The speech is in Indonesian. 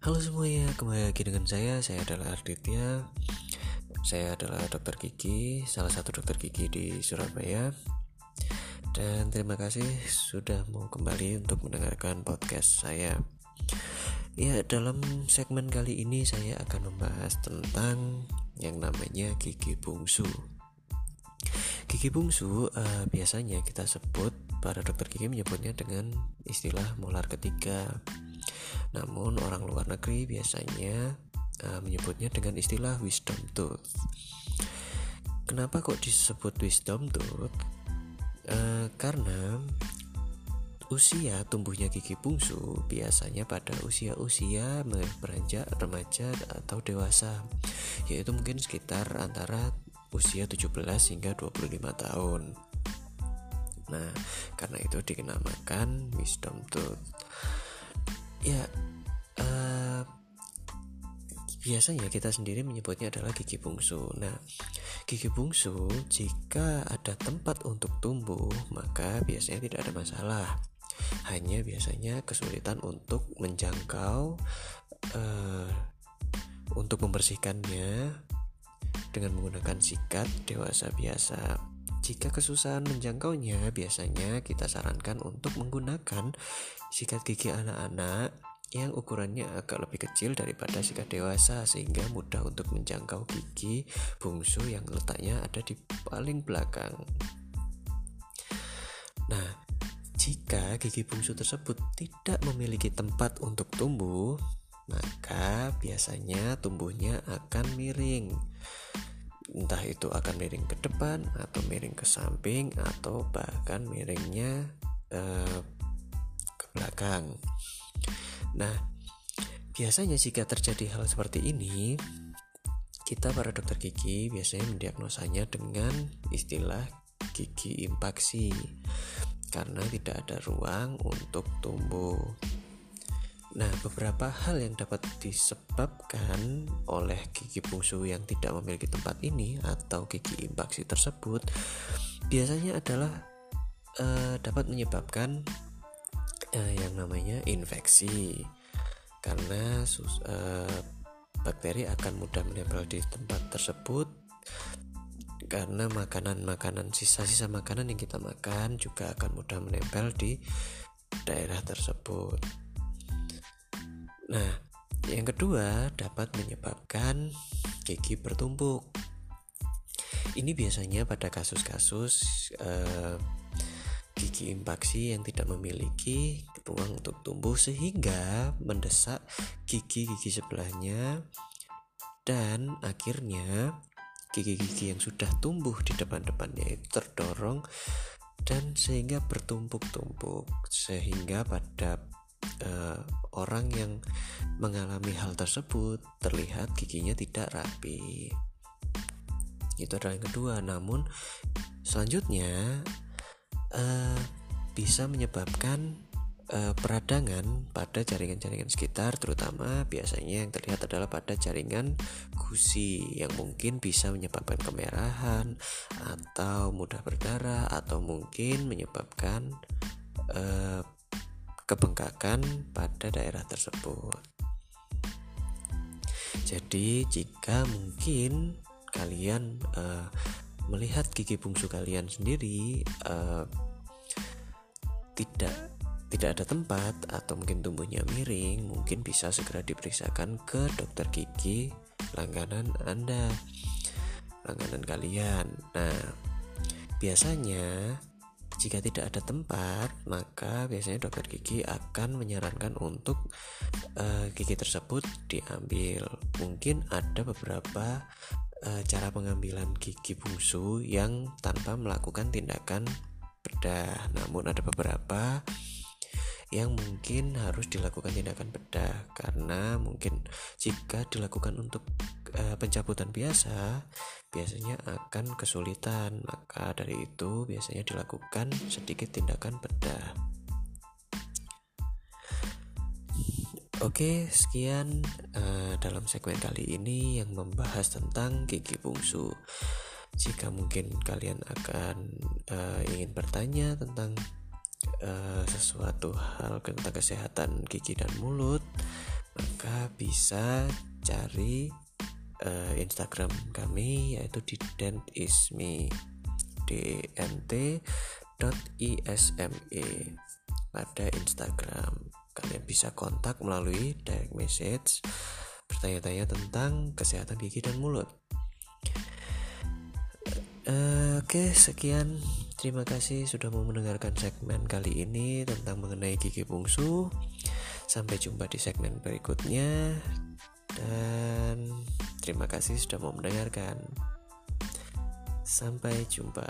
Halo semuanya, kembali lagi dengan saya. Saya adalah Arditya. Saya adalah dokter gigi, salah satu dokter gigi di Surabaya. Dan terima kasih sudah mau kembali untuk mendengarkan podcast saya. Ya, dalam segmen kali ini saya akan membahas tentang yang namanya gigi bungsu. Gigi bungsu uh, biasanya kita sebut para dokter gigi menyebutnya dengan istilah molar ketiga. Namun orang luar negeri biasanya uh, menyebutnya dengan istilah wisdom tooth. Kenapa kok disebut wisdom tooth? Uh, karena usia tumbuhnya gigi bungsu biasanya pada usia-usia beranjak remaja atau dewasa yaitu mungkin sekitar antara usia 17 hingga 25 tahun. Nah, karena itu dikenamakan wisdom tooth ya uh, biasanya kita sendiri menyebutnya adalah gigi bungsu. Nah, gigi bungsu jika ada tempat untuk tumbuh, maka biasanya tidak ada masalah. Hanya biasanya kesulitan untuk menjangkau uh, untuk membersihkannya dengan menggunakan sikat dewasa biasa. Jika kesusahan menjangkaunya, biasanya kita sarankan untuk menggunakan sikat gigi anak-anak yang ukurannya agak lebih kecil daripada sikat dewasa sehingga mudah untuk menjangkau gigi bungsu yang letaknya ada di paling belakang. Nah, jika gigi bungsu tersebut tidak memiliki tempat untuk tumbuh, maka biasanya tumbuhnya akan miring entah itu akan miring ke depan atau miring ke samping atau bahkan miringnya eh, ke belakang. Nah, biasanya jika terjadi hal seperti ini, kita para dokter gigi biasanya mendiagnosanya dengan istilah gigi impaksi karena tidak ada ruang untuk tumbuh. Nah, beberapa hal yang dapat disebabkan oleh gigi bungsu yang tidak memiliki tempat ini atau gigi impaksi tersebut biasanya adalah uh, dapat menyebabkan uh, yang namanya infeksi karena uh, bakteri akan mudah menempel di tempat tersebut karena makanan-makanan sisa-sisa makanan yang kita makan juga akan mudah menempel di daerah tersebut. Nah, yang kedua dapat menyebabkan gigi bertumpuk. Ini biasanya pada kasus-kasus uh, gigi impaksi yang tidak memiliki ruang untuk tumbuh sehingga mendesak gigi-gigi sebelahnya dan akhirnya gigi-gigi yang sudah tumbuh di depan-depannya itu terdorong dan sehingga bertumpuk-tumpuk sehingga pada uh, orang yang mengalami hal tersebut terlihat giginya tidak rapi. Itu adalah yang kedua. Namun selanjutnya uh, bisa menyebabkan uh, peradangan pada jaringan-jaringan sekitar, terutama biasanya yang terlihat adalah pada jaringan gusi yang mungkin bisa menyebabkan kemerahan atau mudah berdarah atau mungkin menyebabkan uh, kebengkakan pada daerah tersebut. Jadi, jika mungkin kalian uh, melihat gigi bungsu kalian sendiri uh, tidak tidak ada tempat atau mungkin tumbuhnya miring, mungkin bisa segera diperiksakan ke dokter gigi langganan Anda, langganan kalian. Nah, biasanya jika tidak ada tempat, maka biasanya dokter gigi akan menyarankan untuk uh, gigi tersebut diambil. Mungkin ada beberapa uh, cara pengambilan gigi bungsu yang tanpa melakukan tindakan bedah. Namun ada beberapa yang mungkin harus dilakukan tindakan bedah. Karena mungkin jika dilakukan untuk e, pencabutan biasa biasanya akan kesulitan. Maka dari itu biasanya dilakukan sedikit tindakan bedah. Oke, sekian uh, dalam segmen kali ini yang membahas tentang gigi bungsu. Jika mungkin kalian akan uh, ingin bertanya tentang uh, sesuatu hal tentang kesehatan gigi dan mulut maka bisa cari uh, Instagram kami yaitu di dentisme dnt isme pada Instagram. Kalian bisa kontak melalui direct message bertanya-tanya tentang kesehatan gigi dan mulut. Uh, oke sekian terima kasih sudah mau mendengarkan segmen kali ini tentang mengenai gigi bungsu. Sampai jumpa di segmen berikutnya. Dan terima kasih sudah mau mendengarkan. Sampai jumpa